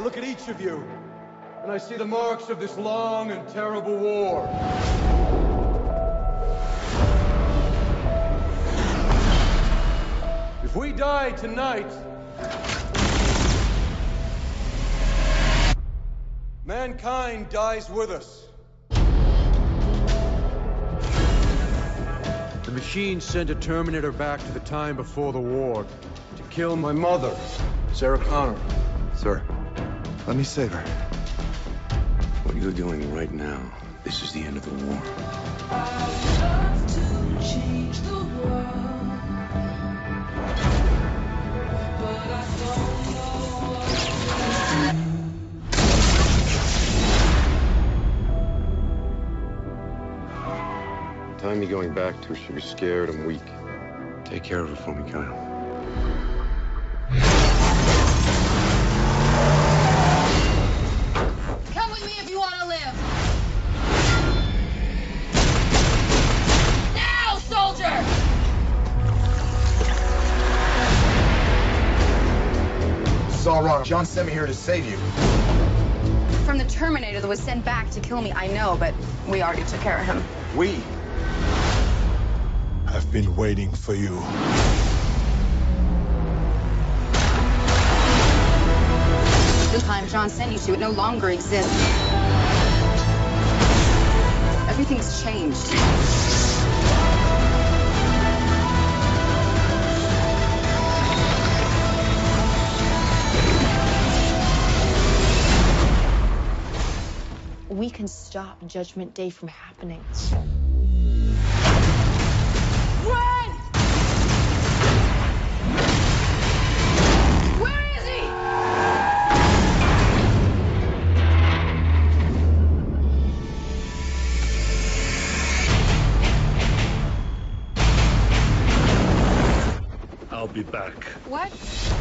look at each of you, and I see the marks of this long and terrible war. If we die tonight, mankind dies with us. The machine sent a Terminator back to the time before the war to kill my mother, Sarah Connor. Sir, let me save her. What you're doing right now, this is the end of the war. The time you're going back to, she'll be scared and weak. Take care of her for me, Kyle. All wrong. John sent me here to save you. From the Terminator that was sent back to kill me, I know, but we already took care of him. We. I've been waiting for you. The time John sent you to, it no longer exists. Everything's changed. We can stop Judgment Day from happening. Run! Where is he? I'll be back. What?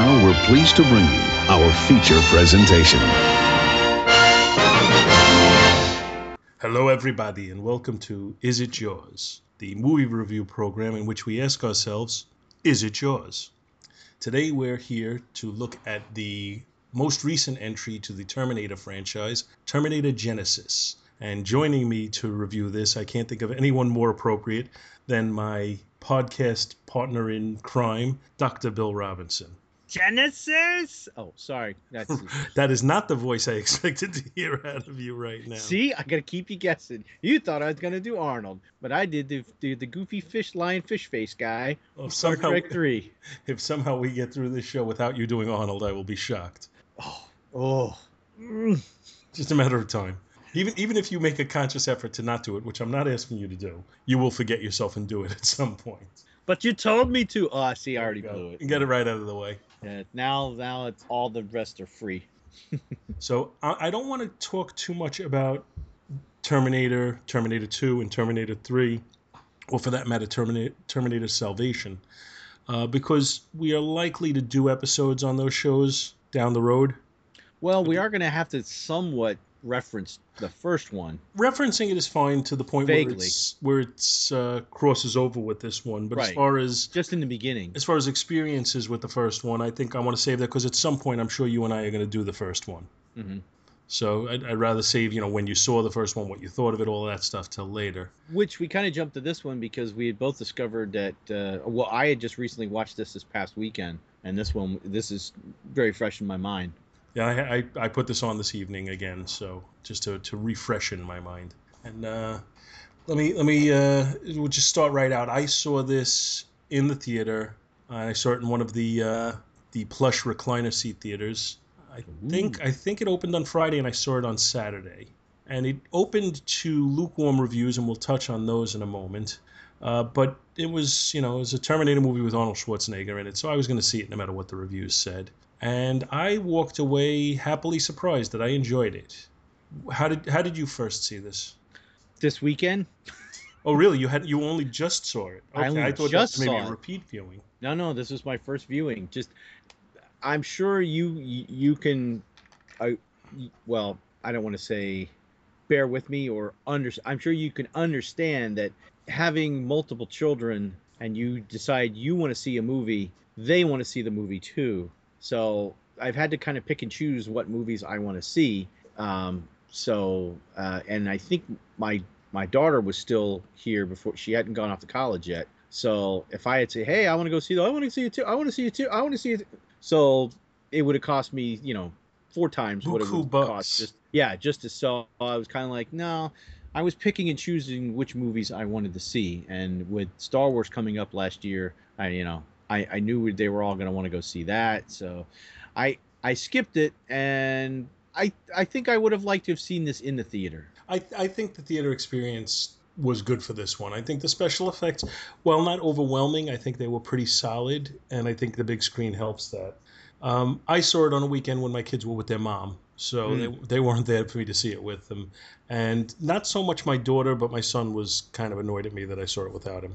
Now we're pleased to bring you our feature presentation. Hello, everybody, and welcome to Is It Yours, the movie review program in which we ask ourselves, Is it yours? Today, we're here to look at the most recent entry to the Terminator franchise, Terminator Genisys. And joining me to review this, I can't think of anyone more appropriate than my podcast partner in crime, Dr. Bill Robinson. Genesis? Oh, sorry. That's That is not the voice I expected to hear out of you right now. see, I gotta keep you guessing. You thought I was gonna do Arnold, but I did the the, the goofy fish lion fish face guy. Star somehow- Trek Three. If somehow we get through this show without you doing Arnold, I will be shocked. Oh, Mm. Just a matter of time. Even even if you make a conscious effort to not do it, which I'm not asking you to do, you will forget yourself and do it at some point. but you told me to. Oh, see, I already blew it. Get it right out of the way. Yeah, now, now it's all the rest are free. So I, I don't want to talk too much about Terminator, Terminator 2, and Terminator 3, or for that matter, Terminator, Terminator Salvation, uh, because we are likely to do episodes on those shows down the road. Well, we are gonna have to somewhat reference the first one. referencing it is fine to the point where Vaguely. it's where it's uh, crosses over with this one. But as Right. far as Just in the beginning. as far as experiences with the first one, I think I want to save that because at some point I'm sure you and I are going to do the first one. Mhm. So I'd, I'd rather save you know when you saw the first one, what you thought of it, all that stuff till later. Which we kind of jumped to this one because we had both discovered that. Uh, well, I had just recently watched this this past weekend, and this one, this is very fresh in my mind. Yeah, I, I, I put this on this evening again, so just to, to refresh in my mind. And uh, let me let me uh, we'll just start right out. I saw this in the theater. I saw it in one of the uh, the plush recliner seat theaters. I think I think it opened on Friday, and I saw it on Saturday. And it opened to lukewarm reviews, and we'll touch on those in a moment. Uh, but it was, you know, it was a Terminator movie with Arnold Schwarzenegger in it, so I was going to see it no matter what the reviews said. And I walked away happily surprised that I enjoyed it. How did how did you first see this? This weekend? Oh, really? You had you only just saw it? I only thought just maybe saw a repeat viewing. No, no, this was my first viewing. Just, I'm sure you you can, uh, I, well, I don't want to say bear with me or under. I'm sure you can understand that having multiple children and you decide you want to see a movie, they want to see the movie too. So I've had to kind of pick and choose what movies I want to see. Um, so uh, and I think my my daughter was still here before she hadn't gone off to college yet. So if I had say, hey, I want to go see the, I want to see it too, I want to see it too, I want to see it, so it would have cost me, you know, four times what it would cost. Just yeah, just to sell. I was kind of like, no, I was picking and choosing which movies I wanted to see, and with Star Wars coming up last year, I you know I, I knew they were all going to want to go see that, so I I skipped it, and I I think I would have liked to have seen this in the theater. I, I think the theater experience was good for this one. I think the special effects, while not overwhelming, I think they were pretty solid, and I think the big screen helps that. Um, I saw it on a weekend when my kids were with their mom, so they, they weren't there for me to see it with them. And not so much my daughter, but my son was kind of annoyed at me that I saw it without him.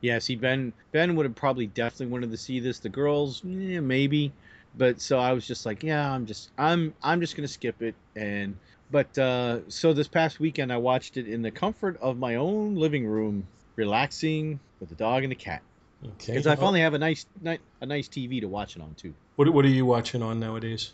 Yeah, see, Ben Ben would have probably definitely wanted to see this. The girls, eh, maybe, but so I was just like, yeah, I'm just I'm I'm just gonna skip it. And but uh, so this past weekend I watched it in the comfort of my own living room, relaxing with the dog and the cat. Okay. Because I finally have a nice ni- a nice TV to watch it on too. What, what are you watching on nowadays?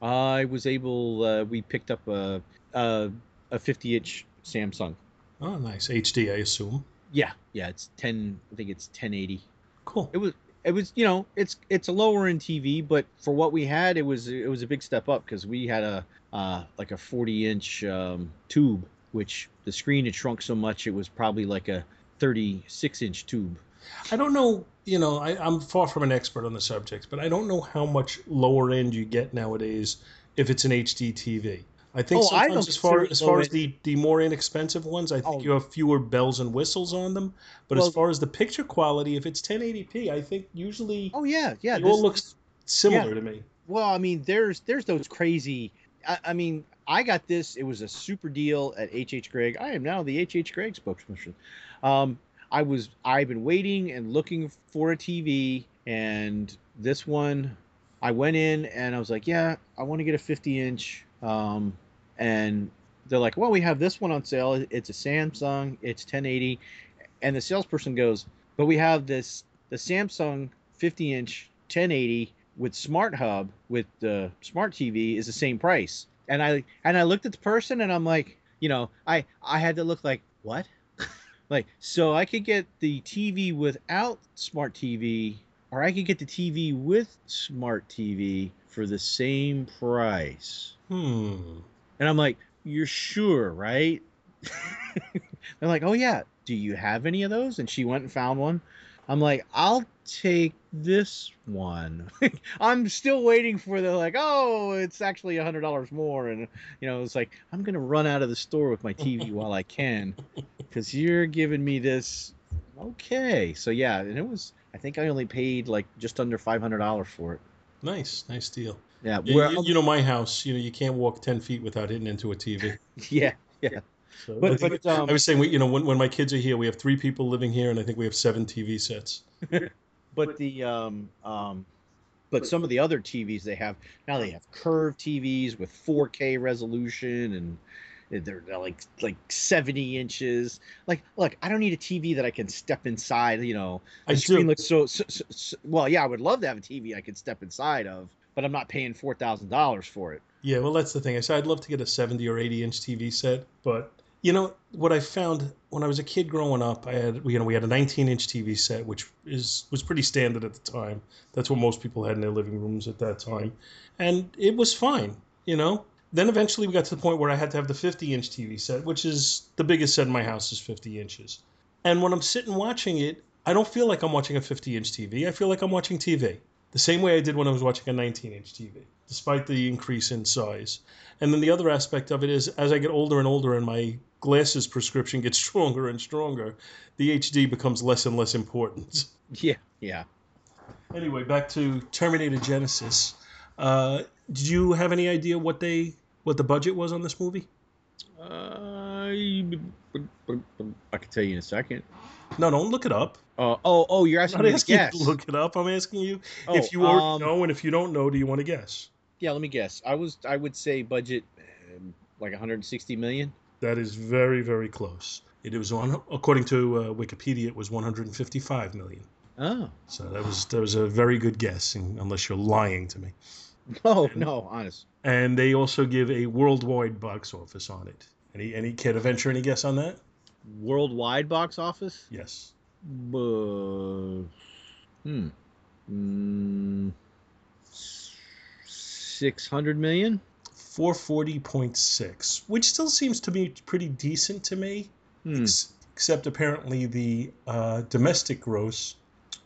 I was able. Uh, we picked up a a, a 50 inch Samsung. Oh, nice. HD, I assume. Yeah, yeah, it's 10. I think it's 1080. Cool. it was it was you know it's it's a lower end TV, but for what we had, it was it was a big step up because we had a uh, like a 40 inch um, tube, which the screen had shrunk so much it was probably like a 36 inch tube. I don't know, you know, I, I'm far from an expert on the subject, but I don't know how much lower end you get nowadays if it's an HD TV. I think Oh, sometimes don't as far as far as the, the more inexpensive ones, I think Oh. you have fewer bells and whistles on them. But Well- as far as the picture quality, if it's 1080p, I think usually Oh yeah, yeah. it this- all looks similar to me. Well, I mean, there's there's those crazy. I, I mean, I got this. It was a super deal at HH Gregg. I am now the HH Gregg spokesperson. Um, I was I've been waiting and looking for a TV, and this one, I went in and I was like, yeah, I want to get a 50 inch. Um, and they're like, well, we have this one on sale. It's a Samsung. It's 1080, and the salesperson goes, but we have this the Samsung 50 inch 1080 with smart hub with the smart tv is the same price and i and i looked at the person and i'm like you know i i had to look like what like so i could get the tv without smart tv or i could get the tv with smart tv for the same price. Hmm. and i'm like you're sure right? They're like oh yeah. Do you have any of those? And she went and found one. I'm like i'll take this one. I'm still waiting for the like oh it's actually a hundred dollars more. And you know it's like i'm gonna run out of the store with my tv while i can because you're giving me this. Okay. So yeah. And it was i think i only paid like just under $500 for it Nice, nice deal. yeah You, where- you- you know, my house, you know, you can't walk 10 feet without hitting into a TV. yeah yeah So But- I, but, um, I was saying, we- you know, when, when my kids are here, we have three people living here, and I think we have seven TV sets. but the um um but some of the other TVs they have now they have curved TVs with 4K resolution and they're, like like 70 inches. Like, look, I don't need a TV that I can step inside. You know, the I screen do. looks so, so, so, so- Well, yeah, I would love to have a TV I could step inside of, but I'm not paying four thousand dollars for it. Yeah, well, that's the thing. I said I'd love to get a 70 or 80 inch TV set, but you know what I found when I was a kid growing up, I had you know we had a 19 inch TV set, which is was pretty standard at the time. That's what most people had in their living rooms at that time, and it was fine. You know. Then eventually we got to the point where I had to have the 50 inch TV set, which is the biggest set in my house is 50 inches. And when I'm sitting watching it, I don't feel like I'm watching a 50 inch TV. I feel like I'm watching TV. The same way I did when I was watching a 19 inch TV, despite the increase in size. And then the other aspect of it is as I get older and older and my glasses prescription gets stronger and stronger, the HD becomes less and less important. Yeah, yeah. Anyway, back to Terminator Genisys. Uh, did you have any idea what they what the budget was on this movie? Uh, I can tell you in a second. No, don't look it up. Uh, oh, oh, you're asking I'm not me to asking you to look it up. I'm asking you Oh, if you um, know, and if you don't know, do you want to guess? Yeah, let me guess. I was I would say budget um, like 160 million. That is very, very close. It was on, according to uh, Wikipedia, it was 155 million. Oh. So that was that was a very good guess, unless you're lying to me. No, no, honest. And they also give a worldwide box office on it. Any any care to venture any guess on that? Worldwide box office? Yes. Uh, hmm. Mm, 600 million? 440.6, which still seems to be pretty decent to me. Hmm. Ex- except apparently the uh, domestic gross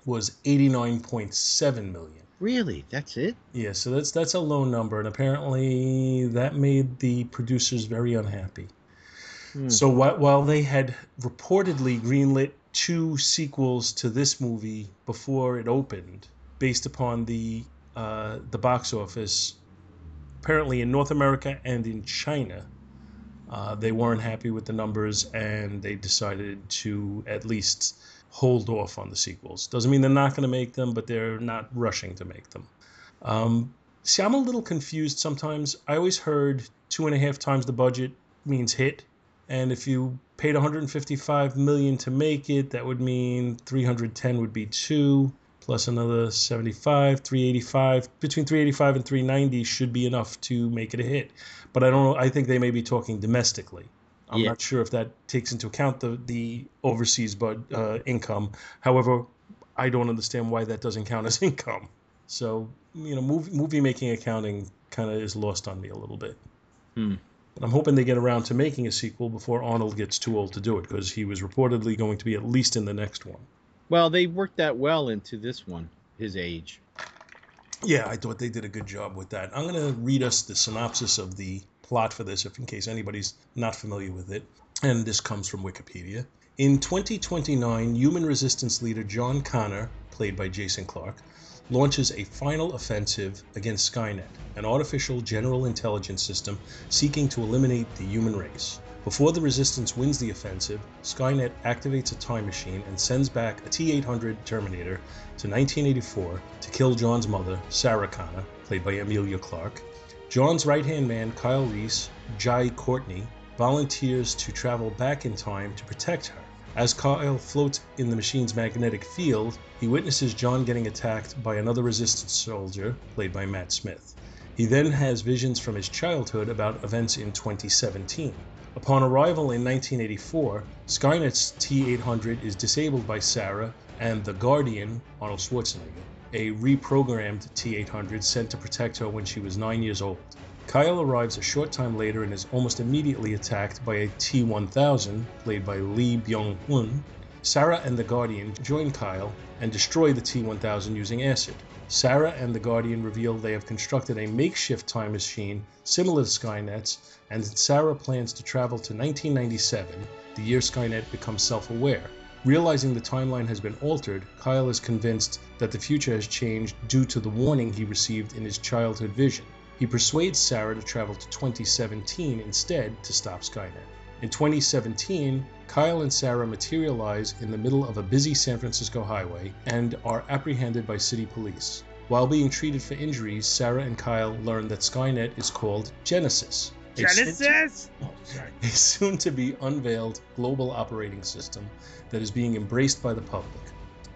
was 89.7 million. Really? That's it? Yeah, so that's that's a low number, and apparently that made the producers very unhappy. Hmm. So while, while they had reportedly greenlit two sequels to this movie before it opened, based upon the uh, the box office, apparently in North America and in China, uh, they weren't happy with the numbers, and they decided to at least hold off on the sequels. Doesn't mean they're not going to make them, but they're not rushing to make them. Um, see, I'm a little confused sometimes. I always heard two and a half times the budget means hit, and if you paid 155 million to make it, that would mean 310 would be two plus another 75, 385. Between 385 and 390 should be enough to make it a hit. But I don't know. I think they may be talking domestically. I'm Yeah. not sure if that takes into account the the overseas but uh, income. However, I don't understand why that doesn't count as income. So you know, movie movie making accounting kind of is lost on me a little bit. Hmm. But I'm hoping they get around to making a sequel before Arnold gets too old to do it, because he was reportedly going to be at least in the next one. Well, they worked that well into this one, his age. Yeah, I thought they did a good job with that. I'm going to read us the synopsis of the plot for this, if in case anybody's not familiar with it. And this comes from Wikipedia. In 2029, human resistance leader John Connor, played by Jason Clarke, launches a final offensive against Skynet, an artificial general intelligence system seeking to eliminate the human race. Before the resistance wins the offensive, Skynet activates a time machine and sends back a T 800 Terminator to 1984 to kill John's mother, Sarah Connor, played by Emilia Clarke. John's right hand man, Kyle Reese, Jai Courtney, volunteers to travel back in time to protect her. As Kyle floats in the machine's magnetic field, he witnesses John getting attacked by another resistance soldier, played by Matt Smith. He then has visions from his childhood about events in 2017. Upon arrival in 1984, Skynet's T 800 is disabled by Sarah and the Guardian, Arnold Schwarzenegger, a reprogrammed T 800 sent to protect her when she was nine years old. Kyle arrives a short time later and is almost immediately attacked by a T 1000, played by Lee Byung Hun. Sarah and the Guardian join Kyle and destroy the T 1000 using acid. Sarah and the Guardian reveal they have constructed a makeshift time machine similar to Skynet's, and Sarah plans to travel to 1997, the year Skynet becomes self aware. Realizing the timeline has been altered, Kyle is convinced that the future has changed due to the warning he received in his childhood vision. He persuades Sarah to travel to 2017 instead to stop Skynet. In 2017, Kyle and Sarah materialize in the middle of a busy San Francisco highway and are apprehended by city police. While being treated for injuries, Sarah and Kyle learn that Skynet is called Genisys. A soon- oh, Genesis? a soon to be unveiled global operating system that is being embraced by the public.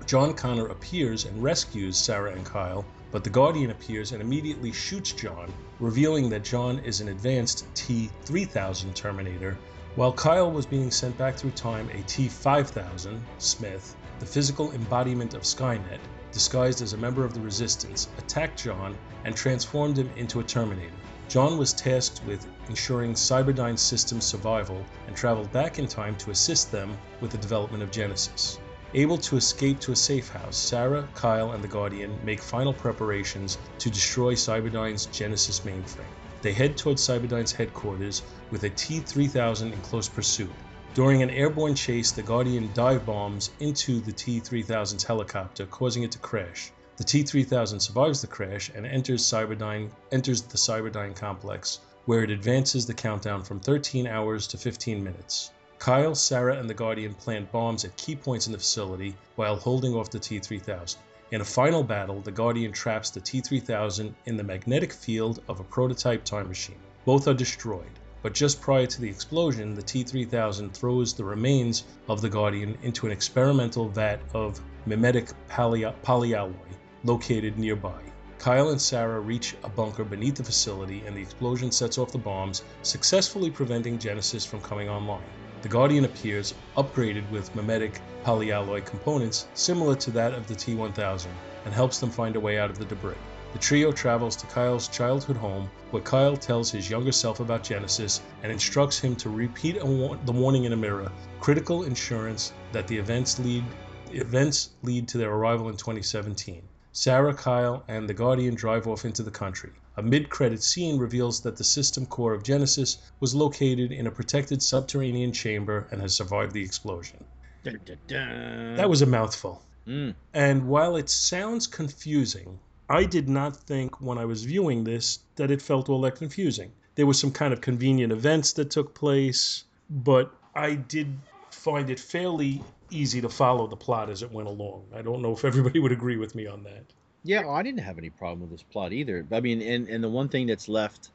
John Connor appears and rescues Sarah and Kyle, but the Guardian appears and immediately shoots John, revealing that John is an advanced T 3000 Terminator. While Kyle was being sent back through time, a T 5000 Smith, the physical embodiment of Skynet, disguised as a member of the Resistance, attacked John and transformed him into a Terminator. John was tasked with ensuring Cyberdyne's system's survival and traveled back in time to assist them with the development of Genisys. Able to escape to a safe house, Sarah, Kyle, and the Guardian make final preparations to destroy Cyberdyne's Genisys mainframe. They head towards Cyberdyne's headquarters with a T 3000 in close pursuit. During an airborne chase, the Guardian dive bombs into the T 3000's helicopter, causing it to crash. The T 3000 survives the crash and enters, Cyberdyne, enters the Cyberdyne complex, where it advances the countdown from 13 hours to 15 minutes. Kyle, Sarah, and the Guardian plant bombs at key points in the facility while holding off the T 3000. In a final battle, the Guardian traps the T 3000 in the magnetic field of a prototype time machine. Both are destroyed. But just prior to the explosion, the T 3000 throws the remains of the Guardian into an experimental vat of mimetic poly- polyalloy located nearby. Kyle and Sarah reach a bunker beneath the facility, and the explosion sets off the bombs, successfully preventing Genisys from coming online. The Guardian appears, upgraded with mimetic polyalloy components similar to that of the T 1000, and helps them find a way out of the debris. The trio travels to Kyle's childhood home, where Kyle tells his younger self about Genisys and instructs him to repeat the warning in a mirror, critical insurance that the events lead events lead to their arrival in 2017. Sarah, Kyle, and the Guardian drive off into the country. A mid-credit scene reveals that the system core of Genisys was located in a protected subterranean chamber and has survived the explosion. Dun, dun, dun. That was a mouthful. Mm. And while it sounds confusing, I did not think when I was viewing this that it felt all that confusing. There were some kind of convenient events that took place, but I did find it fairly easy to follow the plot as it went along. I don't know if everybody would agree with me on that. Yeah, well, I didn't have any problem with this plot either. I mean, and and the one thing that's left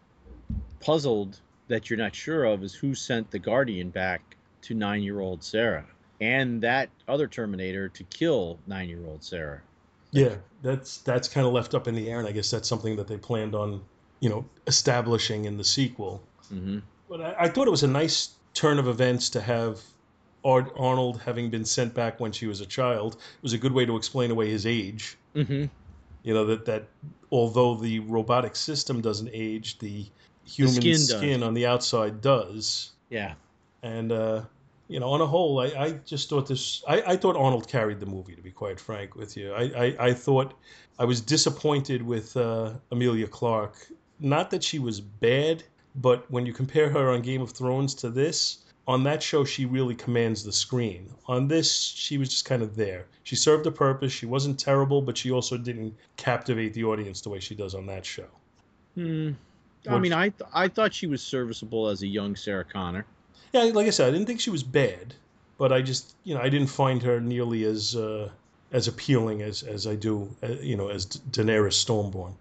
puzzled that you're not sure of is who sent the Guardian back to nine-year-old Sarah and that other Terminator to kill nine-year-old Sarah. Yeah, that's that's kind of left up in the air, and I guess that's something that they planned on, you know, establishing in the sequel. Mm-hmm. But I, I thought it was a nice turn of events to have Ar- Arnold having been sent back when she was a child. Was a good way to explain away his age. Mm-hmm. You know that that although the robotic system doesn't age, the human skin skin, on the outside does. Yeah. And uh, you know, on a whole, I, I just thought this. I, I thought Arnold carried the movie. To be quite frank with you, I I, I thought I was disappointed with uh, Emilia Clarke. Not that she was bad, but when you compare her on Game of Thrones to this, on that show she really commands the screen. On this, she was just kind of there. She served a purpose. She wasn't terrible, but she also didn't captivate the audience the way she does on that show. Hmm. I mean, I th- I thought she was serviceable as a young Sarah Connor. Yeah, like I said, I didn't think she was bad, but I just, you know, I didn't find her nearly as uh, as appealing as as I do, uh, you know, as Da- Daenerys Stormborn.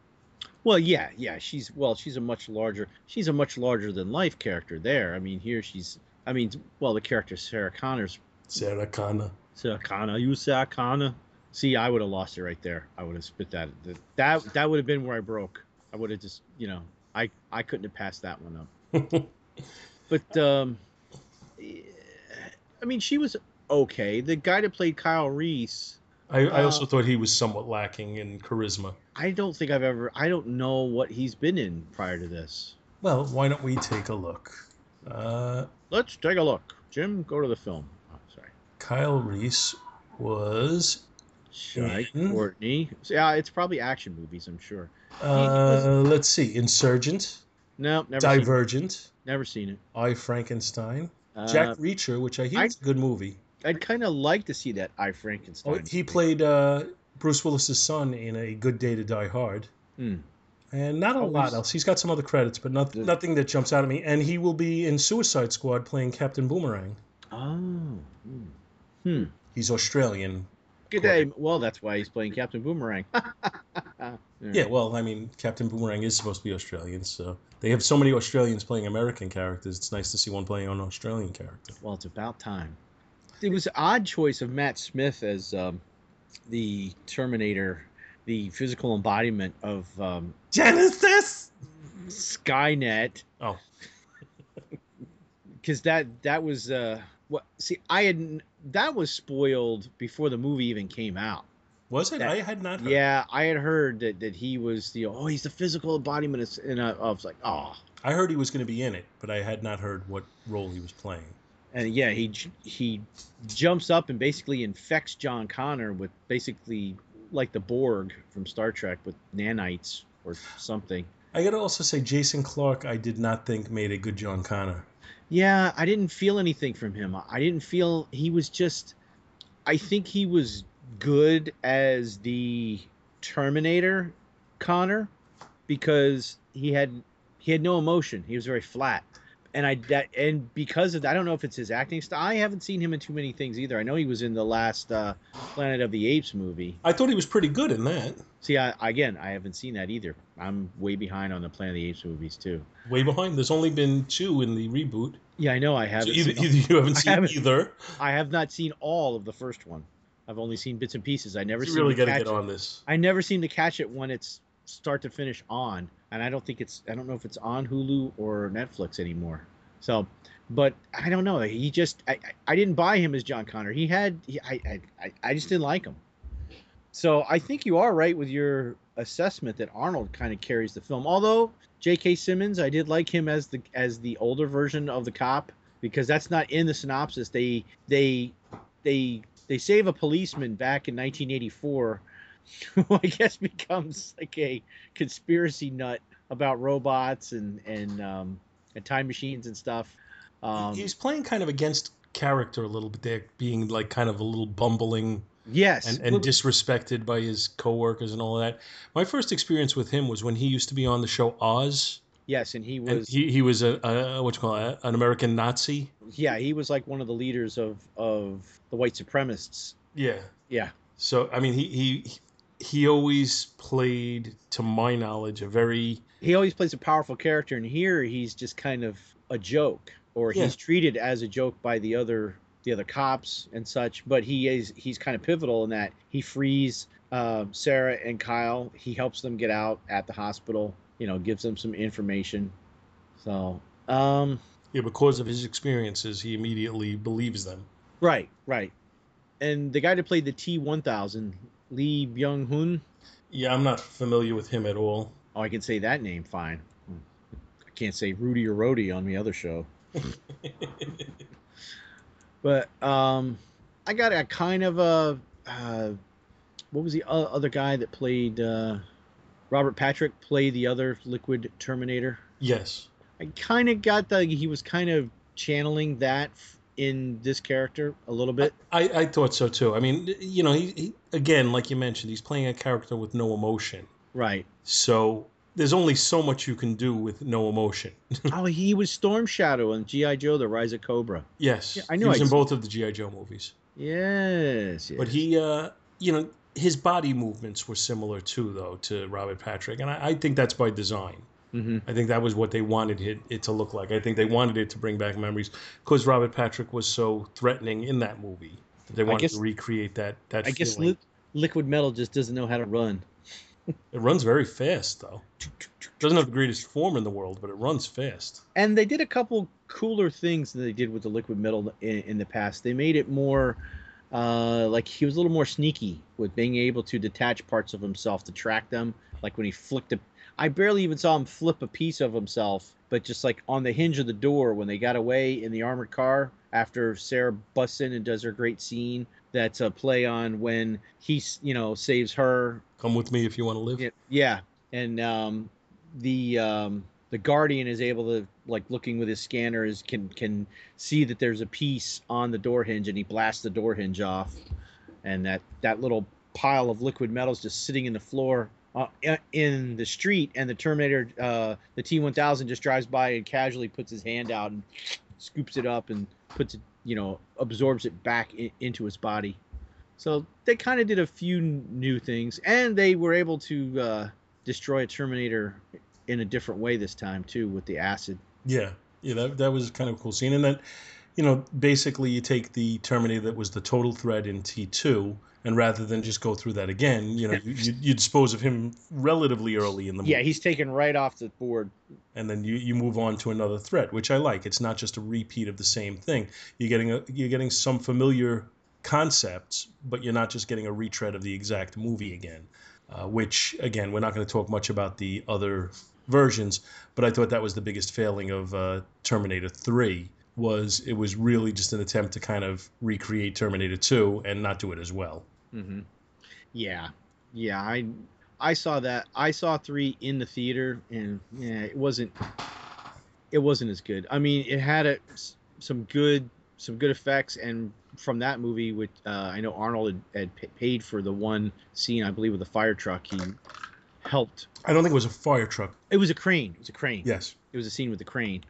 Well, yeah, yeah. She's well, she's a much larger. She's a much larger than life character there. I mean, here she's. I mean, well, the character Sarah Connor's Sarah Connor. Sarah Connor. You Sarah Connor. See, I would have lost it right there. I would have spit that. That that would have been where I broke. I would have just, you know, I I couldn't have passed that one up. But um, I mean, she was okay. The guy that played Kyle Reese. I, I Uh, also thought he was somewhat lacking in charisma. I don't think I've ever. I don't know what he's been in prior to this. Well, why don't we take a look? Uh, Let's take a look. Jim, go to the film. Oh, sorry. Kyle Reese was Shy Mhm. Courtney. Yeah, it's probably action movies. I'm sure. uh, let's see, Insurgent, No, never seen, Divergent, never seen it. I Frankenstein, Uh, Jack Reacher, which I hear I- is a good movie. I'd kind of like to see that I Oh, Frankenstein. he movie. played uh, Bruce Willis's son in A Good Day to Die Hard. Hmm. And not a Oh, lot else. He's got some other credits, but not, The- nothing that jumps out at me. And he will be in Suicide Squad playing Captain Boomerang. Oh. Hmm. Hmm. He's Australian. Good day. Well, that's why he's playing Captain Boomerang. Yeah, well, I mean, Captain Boomerang is supposed to be Australian, so they have so many Australians playing American characters. It's nice to see one playing an Australian character. Well, it's about time. It was an odd choice of Matt Smith as um, the Terminator, the physical embodiment of um, Genisys. Skynet. Oh. because that that was uh what see I had that was spoiled before the movie even came out. Was it? That- I had not heard. Yeah, I had heard that, that he was the oh he's the physical embodiment of, and I, I was like oh I heard he was going to be in it, but I had not heard what role he was playing. and yeah he he jumps up and basically infects John Connor with basically like the Borg from Star Trek with nanites or something. I got to also say, Jason Clarke, I did not think made a good John Connor. Yeah, I didn't feel anything from him. I didn't feel he was just. I think he was good as the Terminator Connor because he had he had no emotion. He was very flat. And I that and because of that, I don't know if it's his acting style. I haven't seen him in too many things either. I know he was in the last uh, Planet of the Apes movie. I thought he was pretty good in that. See, I, again, I haven't seen that either. I'm way behind on the Planet of the Apes movies too. Way behind. There's only been two in the reboot. Yeah, I know. I haven't. either, seen, either you haven't I seen haven't. either. I have not seen all of the first one. I've only seen bits and pieces. I never You really got to get it. on this. I never seem to catch it when it's start to finish on, and I don't think it's. I don't know if it's on Hulu or Netflix anymore. So, but I don't know. He just. I. I- didn't buy him as John Connor. He had. He, I. I- I just didn't like him. So I think you are right with your assessment that Arnold kind of carries the film. Although J.K. Simmons, I did like him as the as the older version of the cop because that's not in the synopsis. They they they they save a policeman back in 1984 who I guess becomes like a conspiracy nut about robots and and um, and time machines and stuff. Um, He's playing kind of against character a little bit there, being like kind of a little bumbling yes, and, and disrespected by his coworkers and all that. My first experience with him was when he used to be on the show Oz, yes, and he and was he, he was a, a what you call it, an American Nazi. yeah he was like one of the leaders of of the white supremacists. Yeah. Yeah, So I mean, he he he always played, to my knowledge, a very he always plays a powerful character, and here he's just kind of a joke, or Yeah. he's treated as a joke by the other the other cops and such. But he is he's kind of pivotal in that he frees uh, Sarah and Kyle. He helps them get out at the hospital. You know, gives them some information. So, um, yeah, because of his experiences, he immediately believes them. right, right. And the guy that played the T one thousand, Lee Byung Hun. Yeah, I'm not familiar with him at all. Oh, I can say that name fine. I can't say Rudy or Rhodey on the other show. But um, I got a kind of a uh, what was the other guy that played uh, Robert Patrick played the other Liquid Terminator? Yes. I kind of got the he was kind of channeling that in this character a little bit. I, I thought so too. I mean, you know, he, he again, like you mentioned, he's playing a character with no emotion. Right. So there's only so much you can do with no emotion. oh, he was Storm Shadow in GI Joe: The Rise of Cobra. yes, Yeah, I knew he was I'd in both of the GI Joe movies. Yes. yes. But he, uh, you know, his body movements were similar too, though, to Robert Patrick, and I, I think that's by design. Hmm I think that was what they wanted it, it to look like. I think they wanted it to bring back memories because Robert Patrick was so threatening in that movie. That they wanted guess- to recreate that. That I guess feeling. li- Liquid Metal just doesn't know how to run. it runs very fast, though. Doesn't have the greatest form in the world, but it runs fast. and they did a couple cooler things than they did with the liquid metal in, in the past they made it more uh, like he was a little more sneaky with being able to detach parts of himself to track them like when he flicked a i barely even saw him flip a piece of himself but just like on the hinge of the door when they got away in the armored car after sarah busts in and does her great scene that's a play on when he you know saves her Come with me if you want to live. yeah, yeah. and um, the um, the guardian is able to like looking with his scanner is can can see that there's a piece on the door hinge, and he blasts the door hinge off, and that that little pile of liquid metals just sitting in the floor. Uh, in the street, and the Terminator, uh, the T1000 just drives by and casually puts his hand out and scoops it up and puts it, you know, absorbs it back i- into his body. So they kind of did a few new things, and they were able to uh, destroy a Terminator in a different way this time too with the acid. Yeah, yeah, that that was kind of a cool scene. And then, you know, basically you take the Terminator that was the total threat in T two, and rather than just go through that again, you know, you, you, dispose of him relatively early in the movie. Yeah, he's taken right off the board. and then you, you move on to another threat, which I like. It's not just a repeat of the same thing. You're getting a, you're getting some familiar concepts, but you're not just getting a retread of the exact movie again. Uh, which again, we're not going to talk much about the other versions, but I thought that was the biggest failing of uh, Terminator 3 was it was really just an attempt to kind of recreate Terminator 2 and not do it as well. Mm-hmm. Yeah, yeah. I I saw that. I saw three in the theater, and yeah, it wasn't. It wasn't as good. I mean, it had a, some good some good effects, and from that movie, which uh, I know Arnold had, had paid for the one scene, I believe, with the fire truck. He helped. I don't think it was a fire truck. It was a crane. It was a crane. Yes. It was a scene with the crane.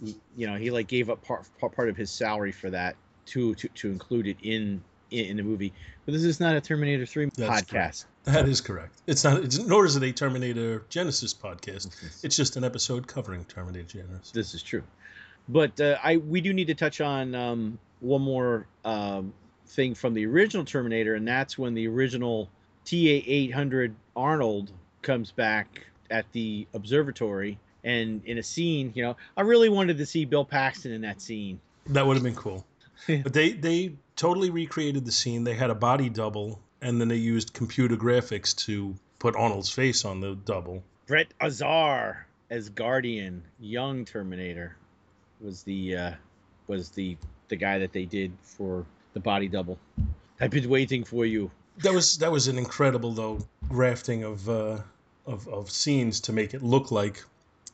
y- you know, he like gave up part part part of his salary for that to to, to include it in, in the movie. But this is not a Terminator Three That's podcast. That is correct. It's not. It's, nor is it a Terminator Genisys podcast. It's just an episode covering Terminator Genisys. This is true, but uh, I we do need to touch on um, one more um, thing from the original Terminator, and that's when the original TA eight hundred Arnold comes back at the observatory, and in a scene, you know, I really wanted to see Bill Paxton in that scene. That would have been cool. but they they totally recreated the scene. They had a body double, and then they used computer graphics to put Arnold's face on the double. Brett Azar as Guardian, young Terminator, was the uh, was the the guy that they did for the body double. I've been waiting for you. That was that was an incredible though grafting of uh, of of scenes to make it look like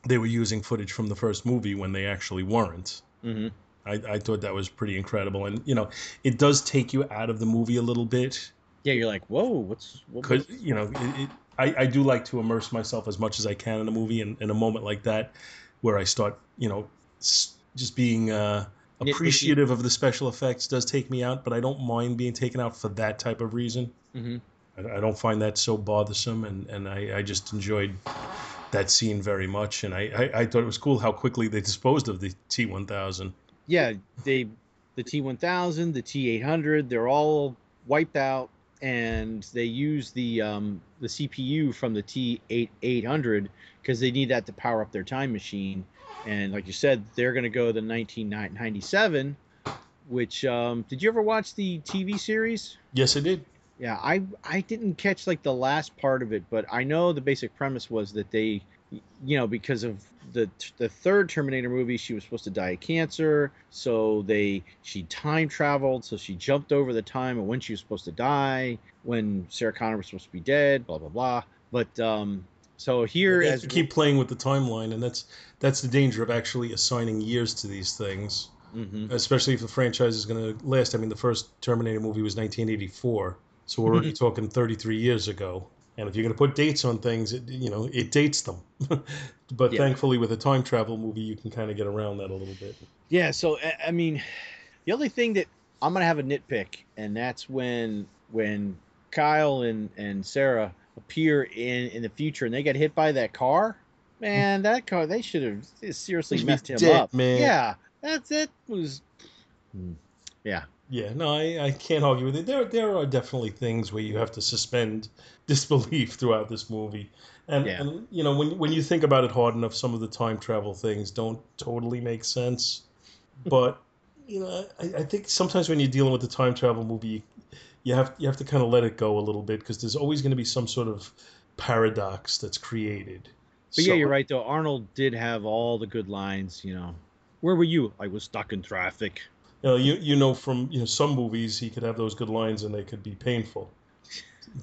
they were using footage from the first movie when they actually weren't. hmm I, I thought that was pretty incredible, and you know, it does take you out of the movie a little bit Yeah, you're like, whoa, what's what, because you know, it, it, I I do like to immerse myself as much as I can in a movie, and in a moment like that, where I start, you know, just being uh, appreciative of the special effects does take me out, but I don't mind being taken out for that type of reason. Mhm. I, I don't find that so bothersome, and and I, I just enjoyed that scene very much, and I, I I thought it was cool how quickly they disposed of the T one thousand. Yeah, they the T1000, the T800, they're all wiped out, and they use the um, the CPU from the T8800 because they need that to power up their time machine. And like you said, they're going to go the 1997. Which um, did you ever watch the TV series? Yes, I did. Yeah, I I didn't catch like the last part of it, but I know the basic premise was that they, you know, because of the the third Terminator movie, she was supposed to die of cancer, so they she time traveled, so she jumped over the time of when she was supposed to die, when Sarah Connor was supposed to be dead, blah blah blah. But um, so here as keep playing with the timeline, and that's that's the danger of actually assigning years to these things, Mhm. especially if the franchise is going to last. I mean, the first Terminator movie was 1984, so we're already talking 33 years ago. And if you're going to put dates on things, it, you know, it dates them. but Yeah. thankfully, with a time travel movie, you can kind of get around that a little bit. Yeah, so I- mean, the only thing that I'm gonna have a nitpick, and that's when when Kyle and and Sarah appear in in the future and they get hit by that car. Man, that car they should have seriously messed him dead, up. man. Yeah, that's it was. Hmm. Yeah, Yeah, no, I, I can't argue with it. There there are definitely things where you have to suspend disbelief throughout this movie. And, Yeah. and you know, when when you think about it hard enough, some of the time travel things don't totally make sense. But you know, I, I think sometimes when you're dealing with the time travel movie, you have you have to kind of let it go a little bit because there's always going to be some sort of paradox that's created. but yeah, you're right though. Arnold did have all the good lines. You know, where were you? I was stuck in traffic. You know, you, you know from you know some movies he could have those good lines and they could be painful.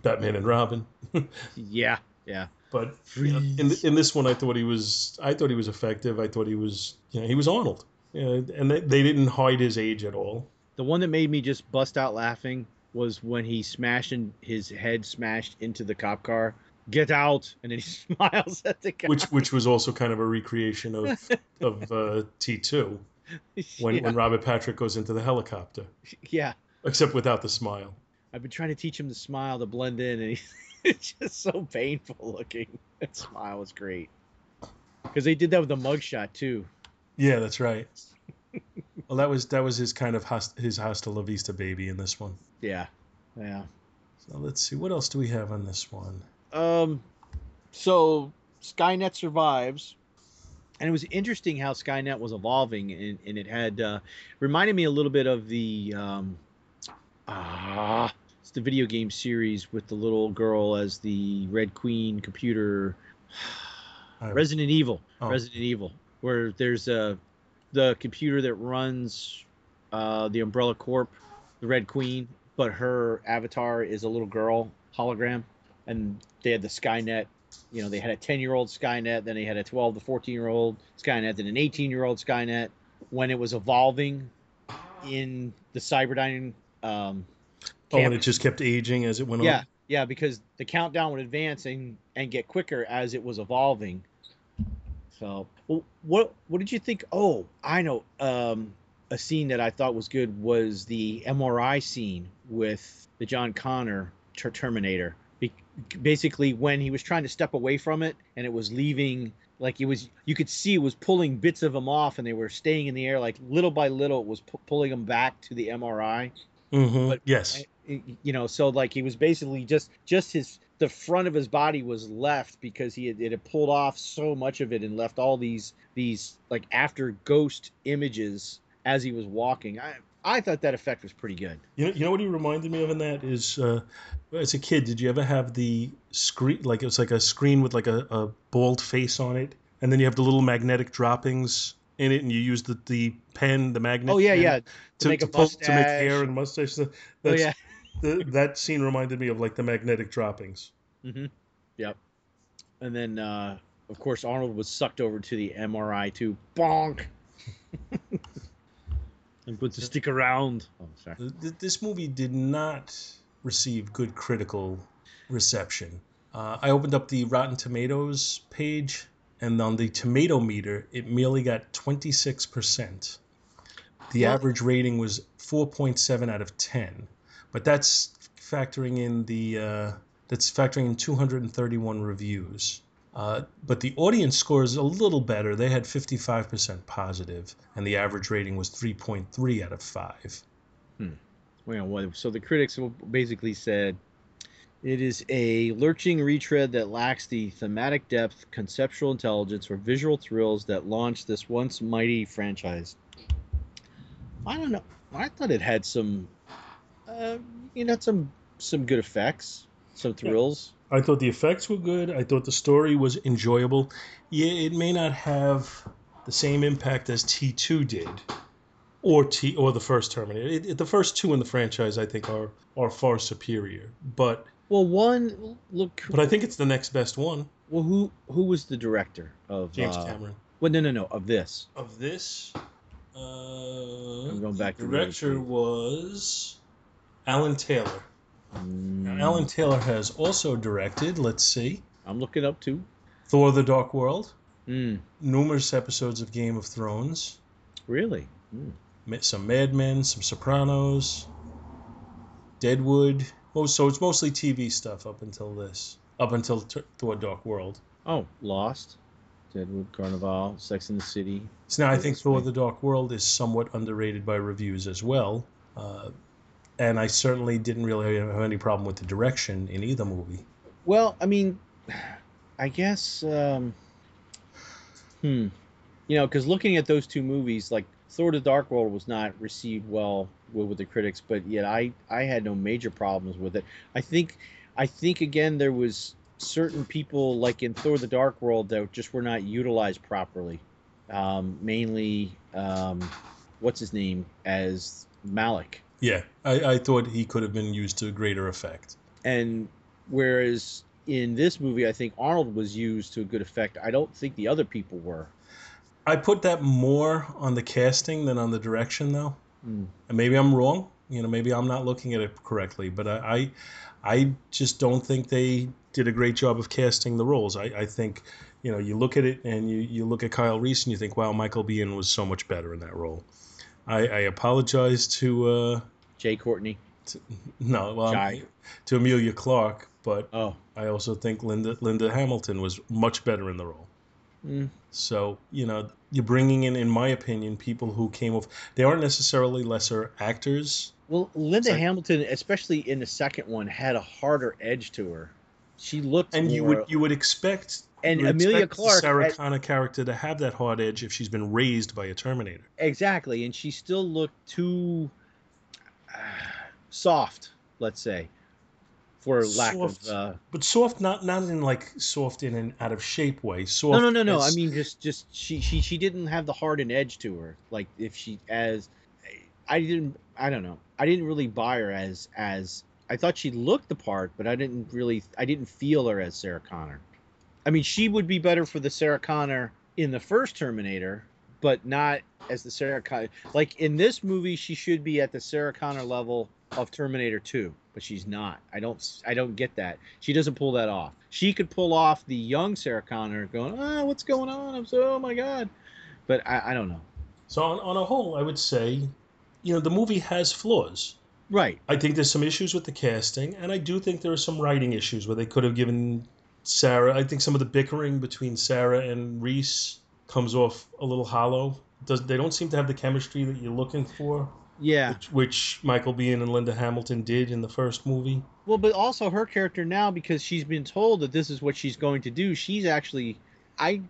Batman and Robin. Yeah, yeah. But you know, in in this one, I thought he was I thought he was effective. I thought he was you know he was Arnold. You know, and they, they didn't hide his age at all. The one that made me just bust out laughing was when he smashed in his head smashed into the cop car. Get out! And then he smiles at the guy. Which which was also kind of a recreation of of uh, T two when yeah, when Robert Patrick goes into the helicopter, yeah. except without the smile. I've been trying to teach him to smile to blend in, and he, it's just so painful looking. That smile was great. Because they did that with the mugshot too. Yeah, that's right. well, that was that was his kind of host, his hasta la vista baby in this one. Yeah, yeah. So let's see what else do we have on this one. Um, so Skynet survives, and it was interesting how Skynet was evolving, and, and it had uh, reminded me a little bit of the um, ah, it's the video game series with the little girl as the Red Queen computer. I- Resident Evil, Oh. Resident Evil, where there's a the computer that runs uh, the Umbrella Corp, the Red Queen, but her avatar is a little girl hologram, and they had the Skynet. You know, they had a 10 year old Skynet, then they had a 12 to 14 year old Skynet, then an 18 year old Skynet. When it was evolving in the Cyberdyne, um, Oh, and it just kept aging as it went yeah, on. yeah, because the countdown would advance and, and get quicker as it was evolving. So, well, what what did you think? Oh, I know. Um, a scene that I thought was good was the MRI scene with the John Connor ter- Terminator. Basically, when he was trying to step away from it and it was leaving, like it was, you could see it was pulling bits of him off, and they were staying in the air. Like little by little, it was pu- pulling him back to the MRI. mm-hmm. But- yes. you know so like he was basically just just his the front of his body was left because he had, it had pulled off so much of it and left all these these like after ghost images as he was walking i i thought that effect was pretty good. You know, you know what he reminded me of in that is, uh, as a kid, did you ever have the screen like it was like a screen with like a, a bald face on it, and then you have the little magnetic droppings in it, and you use the, the pen, the magnet. oh yeah yeah. to, make to, a pull, to make hair and mustache. So oh yeah. the, that scene reminded me of like the magnetic droppings. mm-hmm. Yep. And then uh of course arnold was sucked over to the mri too. Bonk and put to stick around oh sorry Th- th- This movie did not receive good critical reception. Uh, I opened up the Rotten Tomatoes page, and on the tomato meter, it merely got 26%. The Well- average rating was 4.7 out of 10, but that's factoring in the uh, that's factoring in 231 reviews. Uh, but the audience score is a little better. They had 55% positive, and the average rating was 3.3 out of 5. Well, what, so the critics basically said it is a lurching retread that lacks the thematic depth, conceptual intelligence, or visual thrills that launched this once mighty franchise. I don't know. I thought it had some, uh, you know, some some good effects, some thrills. I thought the effects were good. I thought the story was enjoyable. Yeah, it may not have the same impact as T2 did, or T or the first Terminator. It, it- the first two in the franchise, I think, are are far superior. But Well, one look. but I think it's the next best one. Well, who who was the director of James uh, Cameron. Well, no, no, no, of this. Of this, uh, I'm going back the to the director was Alan Taylor. Now, Mm, Alan Taylor has also directed. Let's see, I'm looking up too. Thor: The Dark World, Mm, numerous episodes of Game of Thrones. really? Mm. Ma- some Mad Men, some Sopranos, Deadwood. Oh, so it's mostly TV stuff up until this, up until T- Thor: Dark World. Oh, Lost, Deadwood, Carnival, Sex in the City. So now I think Thor. The Dark World is somewhat underrated by reviews as well, uh, and I certainly didn't really have any problem with the direction in either movie. Well, I mean, I guess, um, hmm, you know, because looking at those two movies, like Thor: The Dark World was not received well with, the critics, but yet I I had no major problems with it. I think, I think again there was certain people like in Thor: The Dark World that just were not utilized properly. Um, mainly, um, what's his name as Malik. Yeah, I, I thought he could have been used to a greater effect. And whereas in this movie, I think Arnold was used to a good effect. I don't think the other people were. I put that more on the casting than on the direction, though. Mm. And maybe I'm wrong. You know, maybe I'm not looking at it correctly. But I, I, I just don't think they did a great job of casting the roles. I, I think, you know, you look at it and you, you look at Kyle Reese and you think, wow, Michael Biehn was so much better in that role. I, I apologize to, uh, Jai Courtney. no, well, Jai. to Emilia Clarke, but Oh, I also think Linda Linda Hamilton was much better in the role. Mm. So you know, you're bringing in, in my opinion, people who came off. They aren't necessarily lesser actors. well, Linda Sec- Hamilton, especially in the second one, had a harder edge to her. She looked and you would you would expect And would Emilia expect the Sarah had- Connor character to have that hard edge if she's been raised by a Terminator. exactly, and she still looked too uh, soft, let's say, for lack Soft. of. Uh, But soft, not not in like soft in an out of shape way. Soft. no, no, no, no. I mean, just, just she, she, she didn't have the hardened edge to her. Like if she as, I didn't, I don't know. I didn't really buy her as as. I thought she looked the part, but I didn't really, I didn't feel her as Sarah Connor. I mean, she would be better for the Sarah Connor in the first Terminator, but not as the Sarah Connor. Like in this movie, she should be at the Sarah Connor level of Terminator 2, but she's not. I don't I don't get that. She doesn't pull that off. She could pull off the young Sarah Connor going, "Ah, what's going on? I'm so oh my god." But I, I don't know. So on, on a whole, I would say, you know, the movie has flaws. Right. I think there's some issues with the casting, and I do think there are some writing issues where they could have given Sarah. I think some of the bickering between Sarah and Reese comes off a little hollow. Does they don't seem to have the chemistry that you're looking for, Yeah. which, which Michael Biehn and Linda Hamilton did in the first movie. Well, but also her character now because she's been told that this is what she's going to do. She's actually I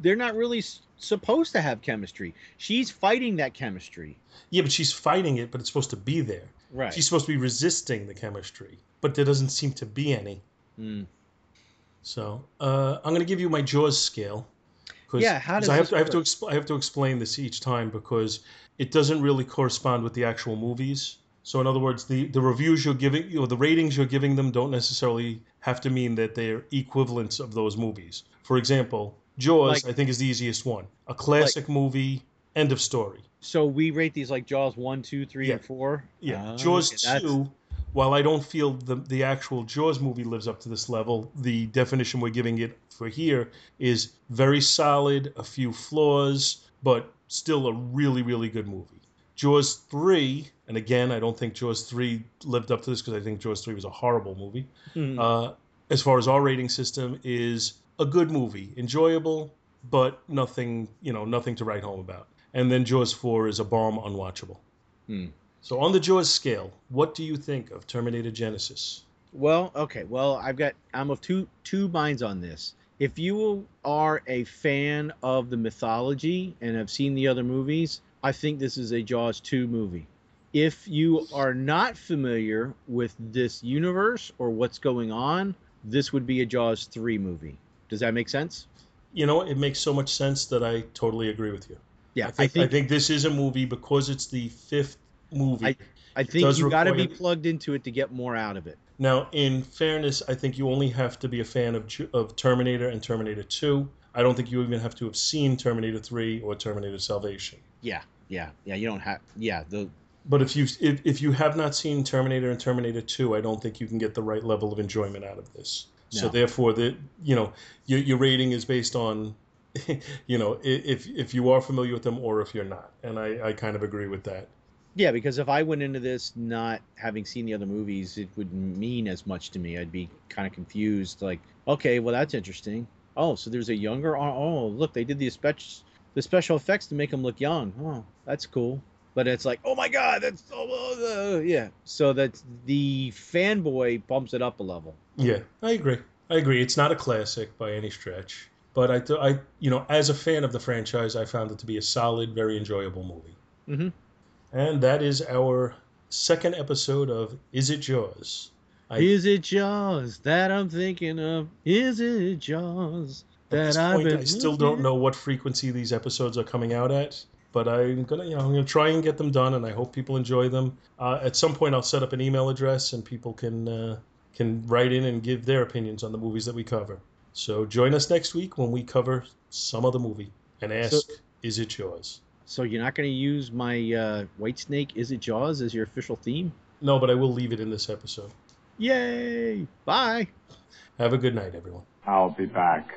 they're not really supposed to have chemistry. She's fighting that chemistry. Yeah, but she's fighting it, but it's supposed to be there. Right. She's supposed to be resisting the chemistry, but there doesn't seem to be any. Mm. So uh, I'm going to give you my Jaws scale. 'cause- Yeah, how 'cause does I have to, I have to work? expl- I have to explain this each time because it doesn't really correspond with the actual movies. So in other words, the, the reviews you're giving, you know, the ratings you're giving them don't necessarily have to mean that they're equivalents of those movies. For example, Jaws, Like- I think, is the easiest one. A classic movie, end of story. So we rate these like Jaws one, two, three, Yeah. and four. Yeah, Oh, Jaws okay, two. While I don't feel the the actual Jaws movie lives up to this level, the definition we're giving it for here is very solid, a few flaws, but still a really really good movie. Jaws three, and again, I don't think Jaws three lived up to this because I think Jaws three was a horrible movie. Hmm. Uh, as far as our rating system is a good movie, enjoyable, but nothing you know nothing to write home about. And then Jaws four is a bomb, unwatchable. Hmm. So on the Jaws scale, what do you think of Terminator Genisys? Well, okay. Well, I've got I'm of two two minds on this. If you are a fan of the mythology and have seen the other movies, I think this is a Jaws 2 movie. If you are not familiar with this universe or what's going on, this would be a Jaws 3 movie. Does that make sense? You know, it makes so much sense that I totally agree with you. Yeah, I think, I think, this is a movie because it's the fifth movie. I- I think you got to be plugged into it to get more out of it. Now, in fairness, I think you only have to be a fan of of Terminator and Terminator 2. I don't think you even have to have seen Terminator 3 or Terminator Salvation. Yeah, yeah, yeah. You don't have. Yeah, the But if you if, if you have not seen Terminator and Terminator 2, I don't think you can get the right level of enjoyment out of this. So therefore, the you know your, your rating is based on you know if if you are familiar with them or if you're not, and I, I kind of agree with that. Yeah, because if I went into this not having seen the other movies, it wouldn't mean as much to me. I'd be kind of confused. Like, okay, well that's interesting. Oh, so there's a younger. Oh, look, they did the special the special effects to make him look young. Oh, that's cool. But it's like, oh my god, that's oh, uh, yeah. So that's the fanboy bumps it up a level. Yeah, I agree. I agree. It's not a classic by any stretch, but I th- I you know as a fan of the franchise, I found it to be a solid, very enjoyable movie. Mm-hmm. And that is our second episode of Is It Jaws? I- Is it Jaws that I'm thinking of? Is it Jaws At that this I've point, been? I still don't know what frequency these episodes are coming out at, but I'm gonna, you know, I'm gonna try and get them done, and I hope people enjoy them. Uh, at some point, I'll set up an email address, and people can uh, can write in and give their opinions on the movies that we cover. So join us next week when we cover some other movie and ask, "Is it yours?" So you're not going to use my uh, Whitesnake? Is it Jaws as your official theme? No, but I will leave it in this episode. Yay! Bye. Have a good night, everyone. I'll be back.